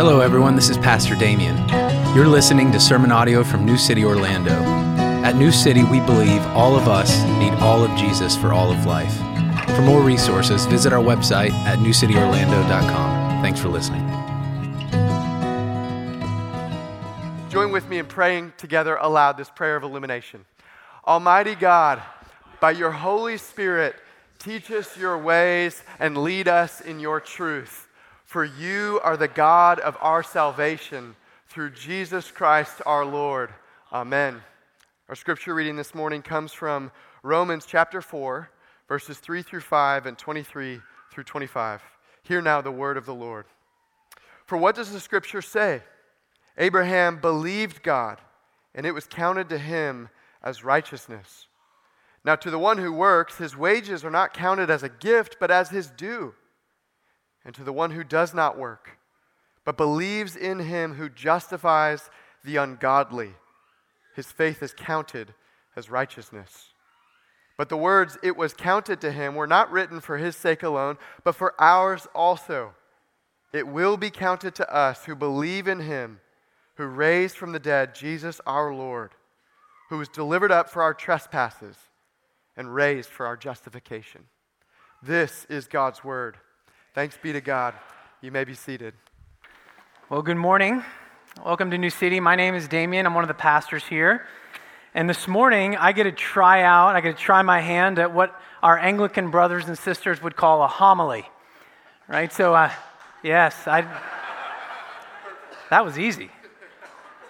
Hello, everyone. This is Pastor Damien. You're listening to sermon audio from New City, Orlando. At New City, we believe all of us need all of Jesus for all of life. For more resources, visit our website at newcityorlando.com. Thanks for listening. Join with me in praying together aloud this prayer of illumination. Almighty God, by your Holy Spirit, teach us your ways and lead us in your truth. For you are the God of our salvation through Jesus Christ our Lord. Amen. Our scripture reading this morning comes from Romans chapter 4, verses 3 through 5 and 23 through 25. Hear now the word of the Lord. For what does the scripture say? Abraham believed God, and it was counted to him as righteousness. Now, to the one who works, his wages are not counted as a gift, but as his due. And to the one who does not work, but believes in him who justifies the ungodly, his faith is counted as righteousness. But the words, it was counted to him, were not written for his sake alone, but for ours also. It will be counted to us who believe in him who raised from the dead Jesus our Lord, who was delivered up for our trespasses and raised for our justification. This is God's word. Thanks be to God. You may be seated. Well, good morning. Welcome to New City. My name is Damien. I'm one of the pastors here. And this morning, I get to try out, I get to try my hand at what our Anglican brothers and sisters would call a homily. Right? So, uh, yes, I, that was easy.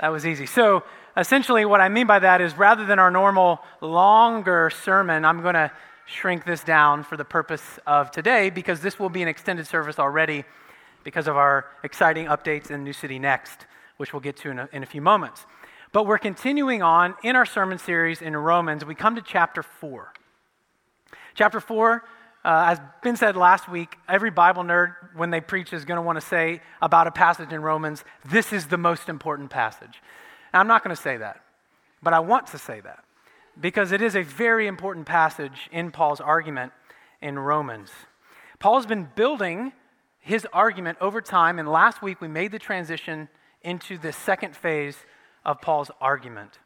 That was easy. So, essentially, what I mean by that is rather than our normal longer sermon, I'm going to shrink this down for the purpose of today because this will be an extended service already because of our exciting updates in New City Next, which we'll get to in a, in a few moments. But we're continuing on in our sermon series in Romans. We come to chapter 4. Chapter 4, uh, as Ben said last week, every Bible nerd, when they preach, is going to want to say about a passage in Romans, this is the most important passage. And I'm not going to say that, but I want to say that because it is a very important passage in Paul's argument in Romans. Paul's been building his argument over time, and last week we made the transition into the second phase of Paul's argument.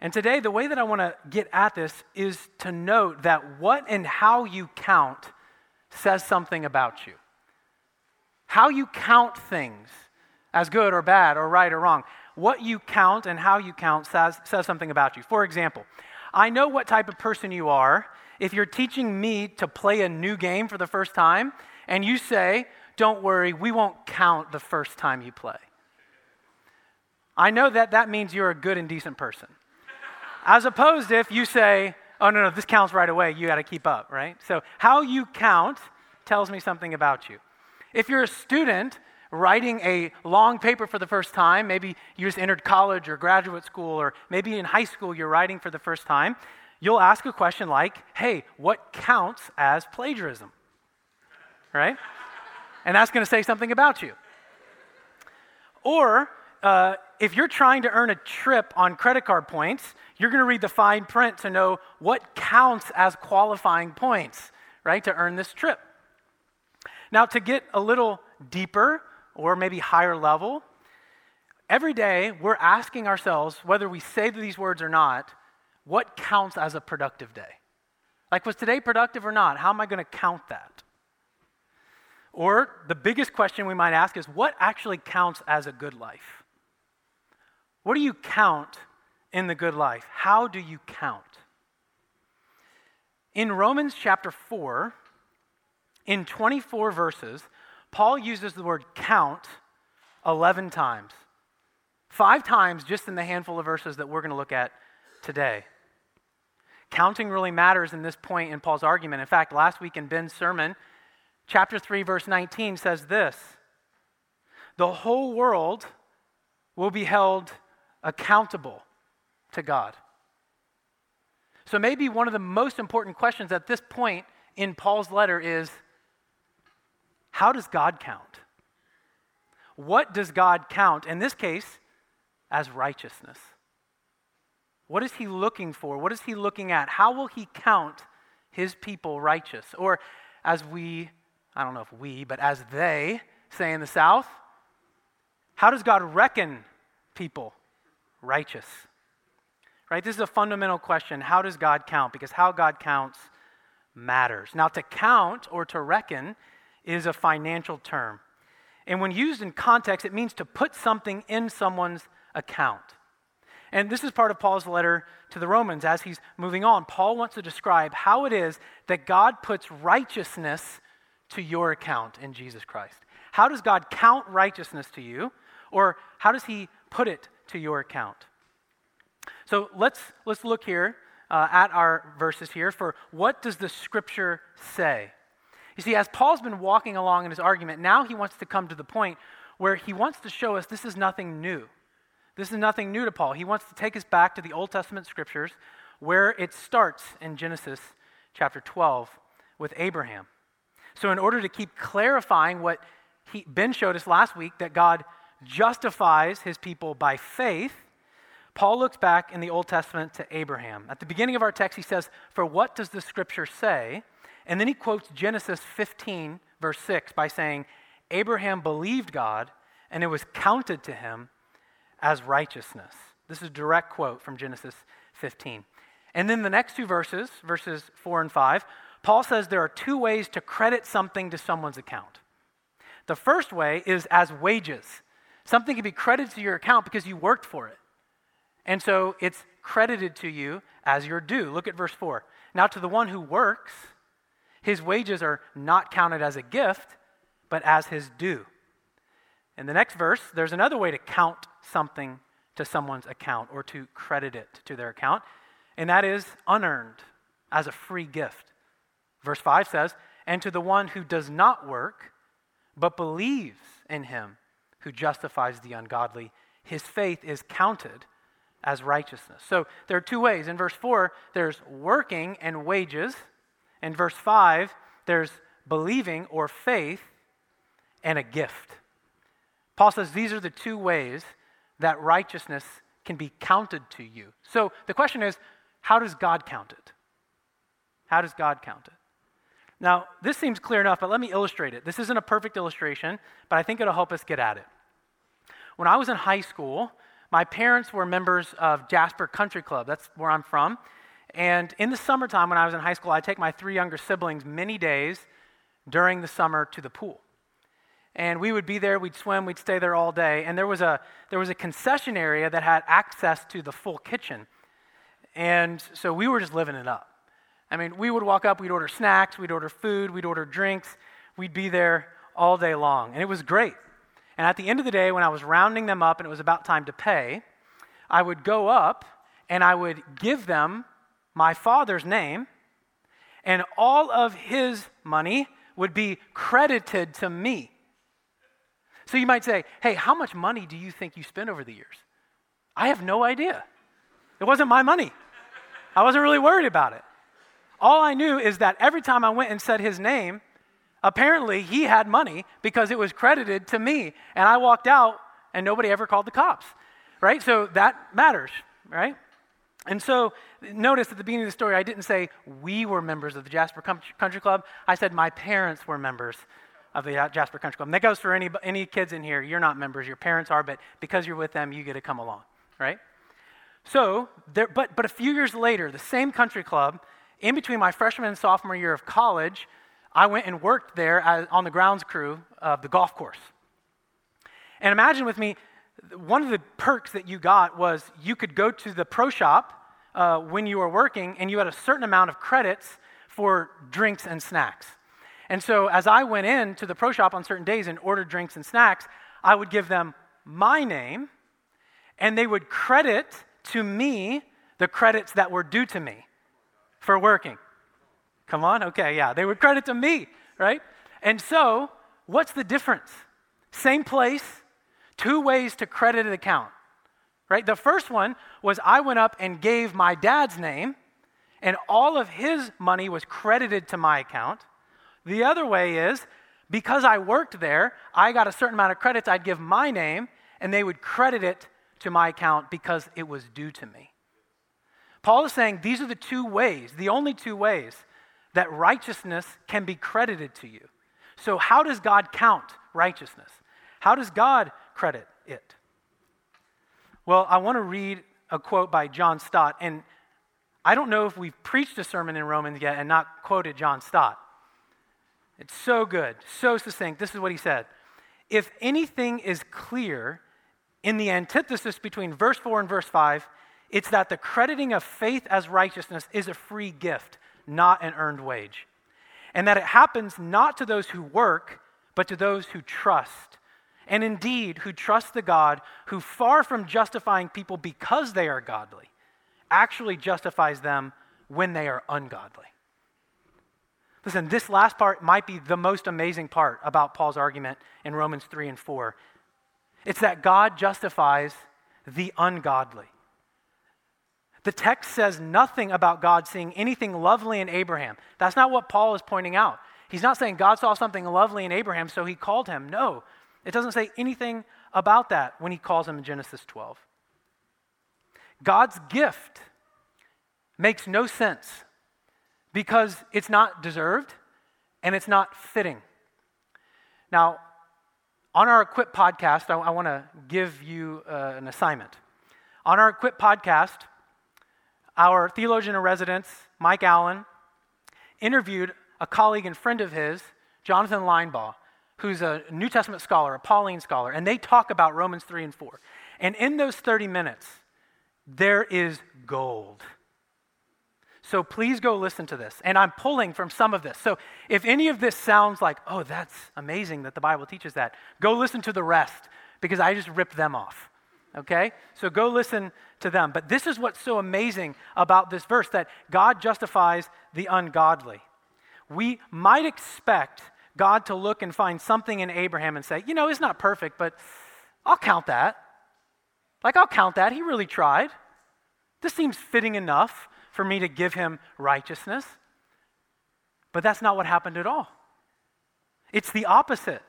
And today, the way that I want to get at this is to note that what and how you count says something about you. How you count things as good or bad or right or wrong what you count and how you count says, says something about you. For example, I know what type of person you are if you're teaching me to play a new game for the first time and you say, Don't worry, we won't count the first time you play. I know that that means you're a good and decent person. As opposed if you say, Oh, no, no, this counts right away, you got to keep up, right? So, how you count tells me something about you. If you're a student writing a long paper for the first time. Maybe you just entered college or graduate school, or maybe in high school you're writing for the first time. You'll ask a question like, hey, what counts as plagiarism? Right? And that's going to say something about you. Or uh, if you're trying to earn a trip on credit card points, you're going to read the fine print to know what counts as qualifying points, right, to earn this trip. Now, to get a little deeper, or maybe higher level, every day we're asking ourselves, whether we say these words or not, what counts as a productive day? Like, was today productive or not? How am I going to count that? Or the biggest question we might ask is, what actually counts as a good life? What do you count in the good life? How do you count? In Romans chapter 4, in 24 verses, Paul uses the word count 11 times. Five times just in the handful of verses that we're going to look at today. Counting really matters in this point in Paul's argument. In fact, last week in Ben's sermon, chapter 3, verse 19 says this The whole world will be held accountable to God. So, maybe one of the most important questions at this point in Paul's letter is how does God count? What does God count? In this case, as righteousness. What is he looking for? What is he looking at? How will he count his people righteous? Or as we, I don't know if we, but as they say in the South, How does God reckon people righteous? Right? This is a fundamental question. How does God count? Because how God counts matters. Now, to count or to reckon is a financial term. And when used in context, it means to put something in someone's account. And this is part of Paul's letter to the Romans as he's moving on. Paul wants to describe how it is that God puts righteousness to your account in Jesus Christ. How does God count righteousness to you? Or how does he put it to your account? So let's, let's look here uh, at our verses here for what does the scripture say? You see, as Paul's been walking along in his argument, now he wants to come to the point where he wants to show us this is nothing new. This is nothing new to Paul. He wants to take us back to the Old Testament scriptures where it starts in Genesis chapter 12 with Abraham. So, in order to keep clarifying what he, Ben showed us last week, that God justifies his people by faith, Paul looks back in the Old Testament to Abraham. At the beginning of our text, he says, For what does the scripture say? And then he quotes Genesis 15, verse 6, by saying, Abraham believed God, and it was counted to him as righteousness. This is a direct quote from Genesis 15. And then the next two verses, verses 4 and 5, Paul says there are two ways to credit something to someone's account. The first way is as wages. Something can be credited to your account because you worked for it. And so it's credited to you as your due. Look at verse 4. Now, to the one who works, his wages are not counted as a gift, but as his due. In the next verse, there's another way to count something to someone's account or to credit it to their account, and that is unearned as a free gift. Verse 5 says, And to the one who does not work, but believes in him who justifies the ungodly, his faith is counted as righteousness. So there are two ways. In verse 4, there's working and wages. In verse 5, there's believing or faith and a gift. Paul says these are the two ways that righteousness can be counted to you. So the question is how does God count it? How does God count it? Now, this seems clear enough, but let me illustrate it. This isn't a perfect illustration, but I think it'll help us get at it. When I was in high school, my parents were members of Jasper Country Club. That's where I'm from. And in the summertime, when I was in high school, I'd take my three younger siblings many days during the summer to the pool. And we would be there, we'd swim, we'd stay there all day. And there was a, there was a concession area that had access to the full kitchen. And so we were just living it up. I mean, we would walk up, we'd order snacks, we'd order food, we'd order drinks, we'd be there all day long. And it was great. And at the end of the day, when I was rounding them up and it was about time to pay, I would go up and I would give them my father's name, and all of his money would be credited to me. So you might say, hey, how much money do you think you spent over the years? I have no idea. It wasn't my money. I wasn't really worried about it. All I knew is that every time I went and said his name, apparently he had money because it was credited to me. And I walked out and nobody ever called the cops, right? So that matters, right? And so notice at the beginning of the story, I didn't say we were members of the Jasper Country Club. I said my parents were members of the uh, Jasper Country Club. And that goes for any, any kids in here. You're not members, your parents are, but because you're with them, you get to come along, right? So, there, but, but a few years later, the same country club, in between my freshman and sophomore year of college, I went and worked there as, on the grounds crew of the golf course. And imagine with me, one of the perks that you got was you could go to the pro shop uh, when you were working and you had a certain amount of credits for drinks and snacks. And so as I went in to the pro shop on certain days and ordered drinks and snacks, I would give them my name and they would credit to me the credits that were due to me for working. Come on, okay, yeah. They would credit to me, right? And so, what's the difference? Same place, two ways to credit an account, right? The first one was I went up and gave my dad's name, and all of his money was credited to my account. The other way is because I worked there, I got a certain amount of credits, I'd give my name, and they would credit it to my account because it was due to me. Paul is saying these are the two ways, the only two ways that righteousness can be credited to you. So, how does God count righteousness? How does God credit it? Well, I want to read a quote by John Stott, and I don't know if we've preached a sermon in Romans yet and not quoted John Stott. It's so good, so succinct. This is what he said If anything is clear in the antithesis between verse 4 and verse 5, it's that the crediting of faith as righteousness is a free gift, not an earned wage. And that it happens not to those who work, but to those who trust. And indeed, who trust the God who, far from justifying people because they are godly, actually justifies them when they are ungodly. Listen, this last part might be the most amazing part about Paul's argument in Romans 3 and 4. It's that God justifies the ungodly. The text says nothing about God seeing anything lovely in Abraham. That's not what Paul is pointing out. He's not saying God saw something lovely in Abraham, so he called him. No, it doesn't say anything about that when he calls him in Genesis 12. God's gift makes no sense because it's not deserved and it's not fitting. Now, on our Equip podcast, I, I want to give you uh, an assignment. On our Equip podcast, our theologian in residence, Mike Allen, interviewed a colleague and friend of his, Jonathan Linebaugh, who's a New Testament scholar, a Pauline scholar, and they talk about Romans 3 and 4. And in those 30 minutes, there is gold. So please go listen to this. And I'm pulling from some of this. So if any of this sounds like, oh, that's amazing that the Bible teaches that, go listen to the rest because I just ripped them off. Okay? So go listen to them. But this is what's so amazing about this verse that God justifies the ungodly. We might expect God to look and find something in Abraham and say, you know, he's not perfect, but I'll count that. Like, I'll count that. He really tried. This seems fitting enough for me to give him righteousness. But that's not what happened at all. It's the opposite.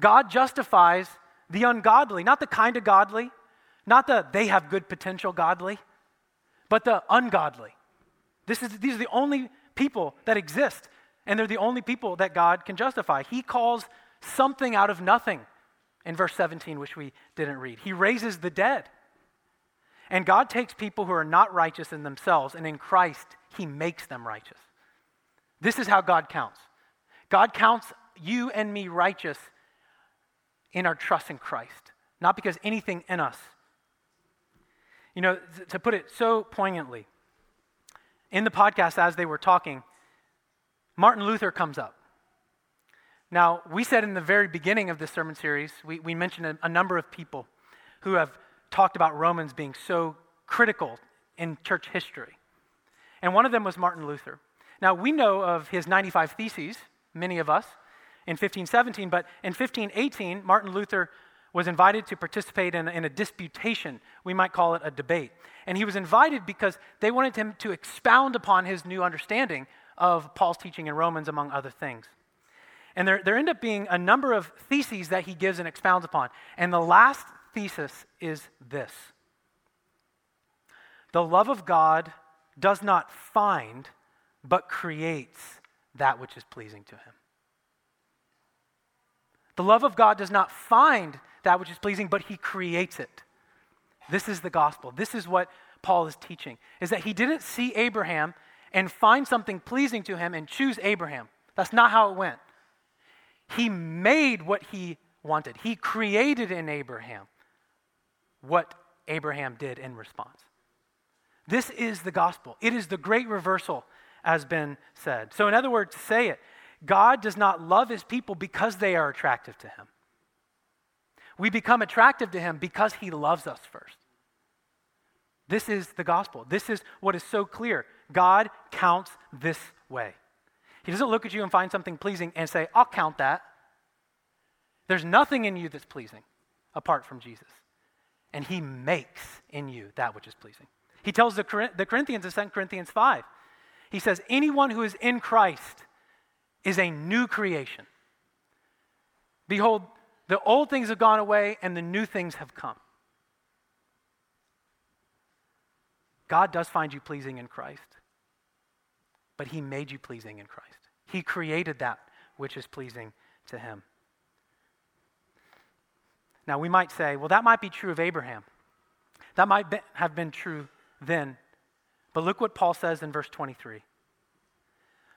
God justifies the ungodly, not the kind of godly, not the they have good potential godly, but the ungodly. This is, these are the only people that exist, and they're the only people that God can justify. He calls something out of nothing in verse 17, which we didn't read. He raises the dead. And God takes people who are not righteous in themselves, and in Christ, He makes them righteous. This is how God counts. God counts you and me righteous in our trust in Christ, not because anything in us. You know, to put it so poignantly, in the podcast as they were talking, Martin Luther comes up. Now, we said in the very beginning of this sermon series, we, we mentioned a, a number of people who have talked about Romans being so critical in church history. And one of them was Martin Luther. Now, we know of his 95 Theses, many of us, in 1517, but in 1518, Martin Luther was invited to participate in, in, a disputation. We might call it a debate. And he was invited because they wanted him to expound upon his new understanding of Paul's teaching in Romans, among other things. And there, there end up being a number of theses that he gives and expounds upon. And the last thesis is this The love of God does not find, but creates that which is pleasing to him. The love of God does not find that which is pleasing, but he creates it. This is the gospel. This is what Paul is teaching is that he didn't see Abraham and find something pleasing to him and choose Abraham. That's not how it went. He made what he wanted. He created in Abraham what Abraham did in response. This is the gospel. It is the great reversal, as been said. So, in other words, to say it, God does not love his people because they are attractive to him. We become attractive to him because he loves us first. This is the gospel. This is what is so clear. God counts this way. He doesn't look at you and find something pleasing and say, I'll count that. There's nothing in you that's pleasing apart from Jesus and he makes in you that which is pleasing. He tells the, the Corinthians in 2 Corinthians 5, he says, Anyone who is in Christ is a new creation. Behold, the old things have gone away and the new things have come. God does find you pleasing in Christ, but He made you pleasing in Christ. He created that which is pleasing to Him. Now, we might say, well, that might be true of Abraham. That might be, have been true then. But look what Paul says in verse 23.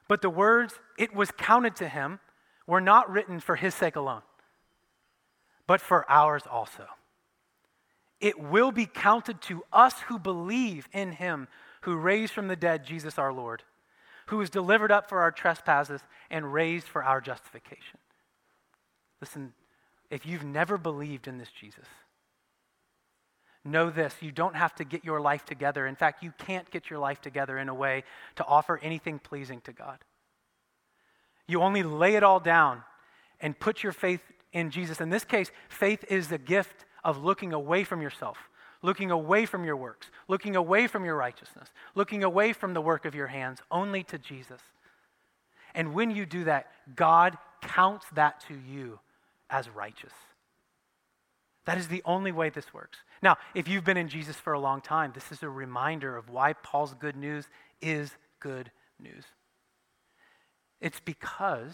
But the words, it was counted to him, were not written for his sake alone, but for ours also. It will be counted to us who believe in him who raised from the dead Jesus our Lord, who was delivered up for our trespasses and raised for our justification. Listen, if you've never believed in this Jesus, know this you don't have to get your life together. In fact, you can't get your life together in a way to offer anything pleasing to God. You only lay it all down and put your faith in Jesus. In this case, faith is the gift of looking away from yourself, looking away from your works, looking away from your righteousness, looking away from the work of your hands, only to Jesus. And when you do that, God counts that to you as righteous. That is the only way this works. Now, if you've been in Jesus for a long time, this is a reminder of why Paul's good news is good news. It's because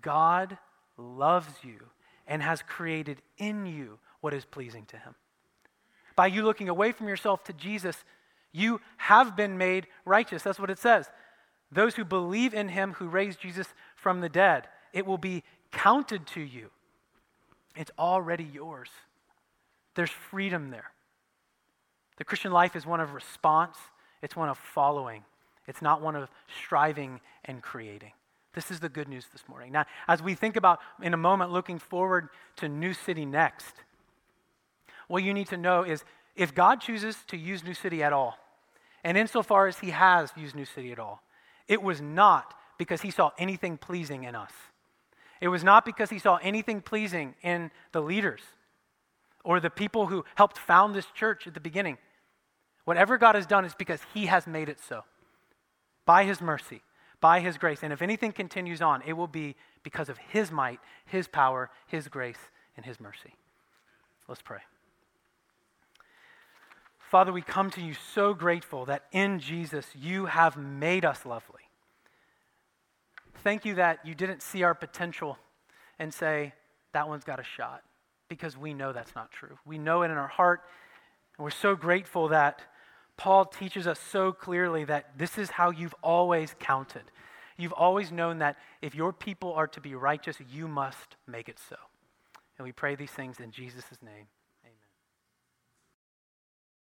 God loves you and has created in you what is pleasing to him. By you looking away from yourself to Jesus, you have been made righteous. That's what it says. Those who believe in him who raised Jesus from the dead, it will be counted to you. It's already yours. There's freedom there. The Christian life is one of response, it's one of following, it's not one of striving and creating. This is the good news this morning. Now, as we think about in a moment looking forward to New City next, what you need to know is if God chooses to use New City at all, and insofar as He has used New City at all, it was not because He saw anything pleasing in us. It was not because He saw anything pleasing in the leaders or the people who helped found this church at the beginning. Whatever God has done is because He has made it so by His mercy, by His grace. And if anything continues on, it will be because of His might, His power, His grace, and His mercy. Let's pray. Father, we come to you so grateful that in Jesus you have made us lovely. Thank you that you didn't see our potential and say, that one's got a shot because we know that's not true. We know it in our heart, and we're so grateful that Paul teaches us so clearly that this is how you've always counted. You've always known that if your people are to be righteous, you must make it so. And we pray these things in Jesus' name.